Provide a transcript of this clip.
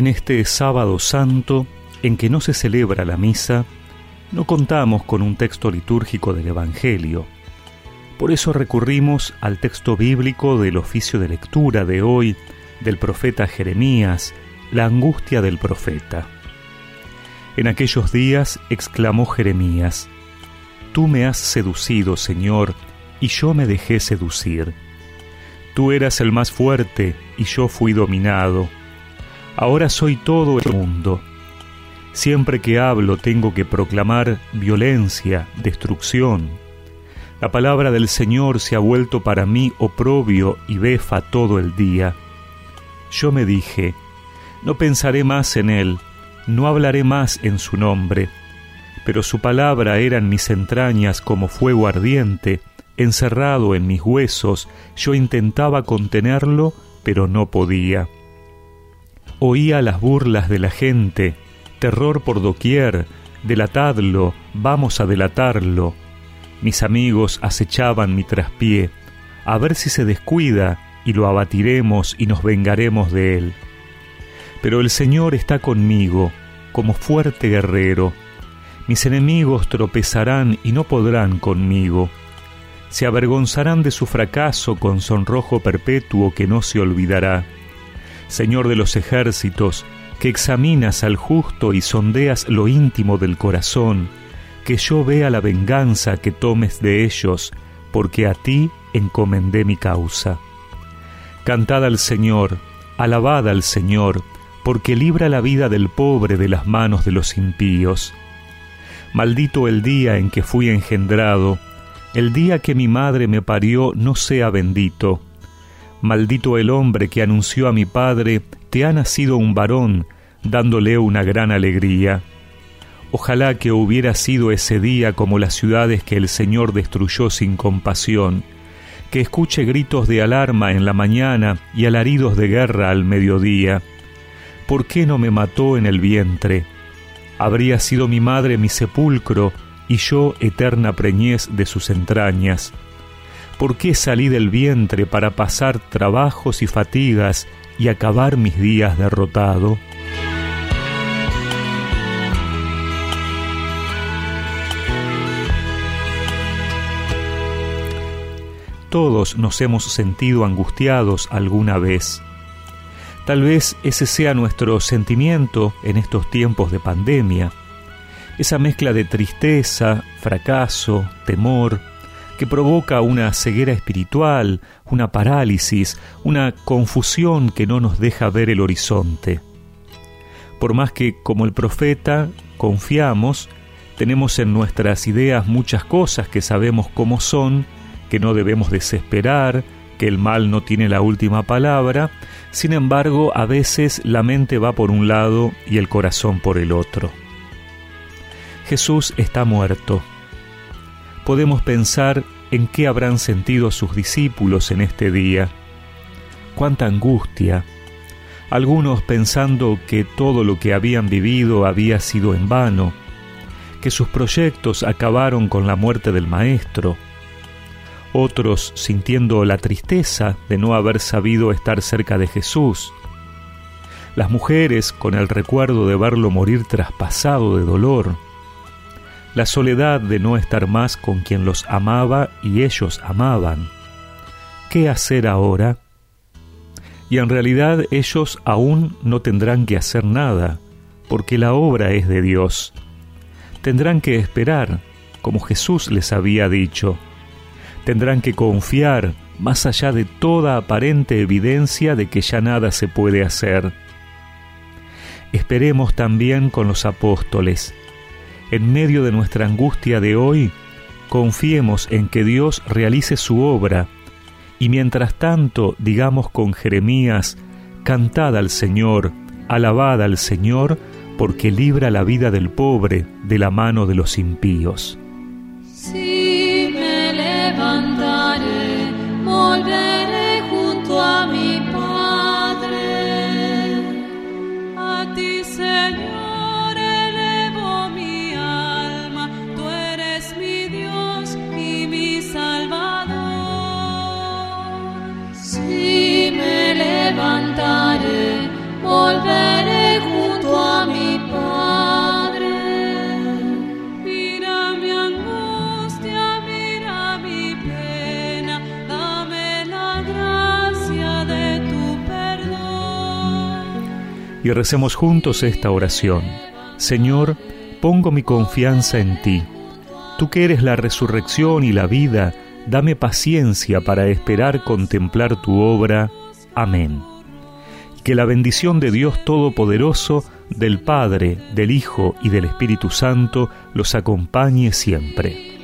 En este sábado santo, en que no se celebra la misa, no contamos con un texto litúrgico del Evangelio. Por eso recurrimos al texto bíblico del oficio de lectura de hoy del profeta Jeremías, la angustia del profeta. En aquellos días exclamó Jeremías, Tú me has seducido, Señor, y yo me dejé seducir. Tú eras el más fuerte, y yo fui dominado. Ahora soy todo el mundo. Siempre que hablo tengo que proclamar violencia, destrucción. La palabra del Señor se ha vuelto para mí oprobio y befa todo el día. Yo me dije, no pensaré más en él, no hablaré más en su nombre, pero su palabra era en mis entrañas como fuego ardiente, encerrado en mis huesos, yo intentaba contenerlo, pero no podía. Oía las burlas de la gente, terror por doquier, delatadlo, vamos a delatarlo. Mis amigos acechaban mi traspié, a ver si se descuida, y lo abatiremos y nos vengaremos de él. Pero el Señor está conmigo, como fuerte guerrero. Mis enemigos tropezarán y no podrán conmigo. Se avergonzarán de su fracaso con sonrojo perpetuo que no se olvidará. Señor de los ejércitos, que examinas al justo y sondeas lo íntimo del corazón, que yo vea la venganza que tomes de ellos, porque a ti encomendé mi causa. Cantad al Señor, alabad al Señor, porque libra la vida del pobre de las manos de los impíos. Maldito el día en que fui engendrado, el día que mi madre me parió no sea bendito Maldito el hombre que anunció a mi padre, te ha nacido un varón, dándole una gran alegría. Ojalá que hubiera sido ese día como las ciudades que el Señor destruyó sin compasión, que escuche gritos de alarma en la mañana y alaridos de guerra al mediodía. ¿Por qué no me mató en el vientre? Habría sido mi madre mi sepulcro y yo eterna preñez de sus entrañas. ¿Por qué salí del vientre para pasar trabajos y fatigas y acabar mis días derrotado? Todos nos hemos sentido angustiados alguna vez. Tal vez ese sea nuestro sentimiento en estos tiempos de pandemia. Esa mezcla de tristeza, fracaso, temor, que provoca una ceguera espiritual, una parálisis, una confusión que no nos deja ver el horizonte. Por más que, como el profeta, confiamos, tenemos en nuestras ideas muchas cosas que sabemos cómo son, que no debemos desesperar, que el mal no tiene la última palabra, sin embargo a veces la mente va por un lado y el corazón por el otro. Jesús está muerto, podemos pensar en qué habrán sentido sus discípulos en este día. Cuánta angustia. Algunos pensando que todo lo que habían vivido había sido en vano, que sus proyectos acabaron con la muerte del Maestro. Otros sintiendo la tristeza de no haber sabido estar cerca de Jesús. Las mujeres con el recuerdo de verlo morir traspasado de dolor la soledad de no estar más con quien los amaba y ellos amaban. ¿Qué hacer ahora? Y en realidad ellos aún no tendrán que hacer nada, porque la obra es de Dios. Tendrán que esperar, como Jesús les había dicho. Tendrán que confiar más allá de toda aparente evidencia de que ya nada se puede hacer. Esperemos también con los apóstoles, en medio de nuestra angustia de hoy, confiemos en que Dios realice su obra y mientras tanto digamos con Jeremías, cantad al Señor, alabad al Señor, porque libra la vida del pobre de la mano de los impíos. me levantaré, volveré Y recemos juntos esta oración. Señor, pongo mi confianza en ti. Tú que eres la resurrección y la vida, dame paciencia para esperar contemplar tu obra. Amén. Que la bendición de Dios Todopoderoso, del Padre, del Hijo y del Espíritu Santo los acompañe siempre.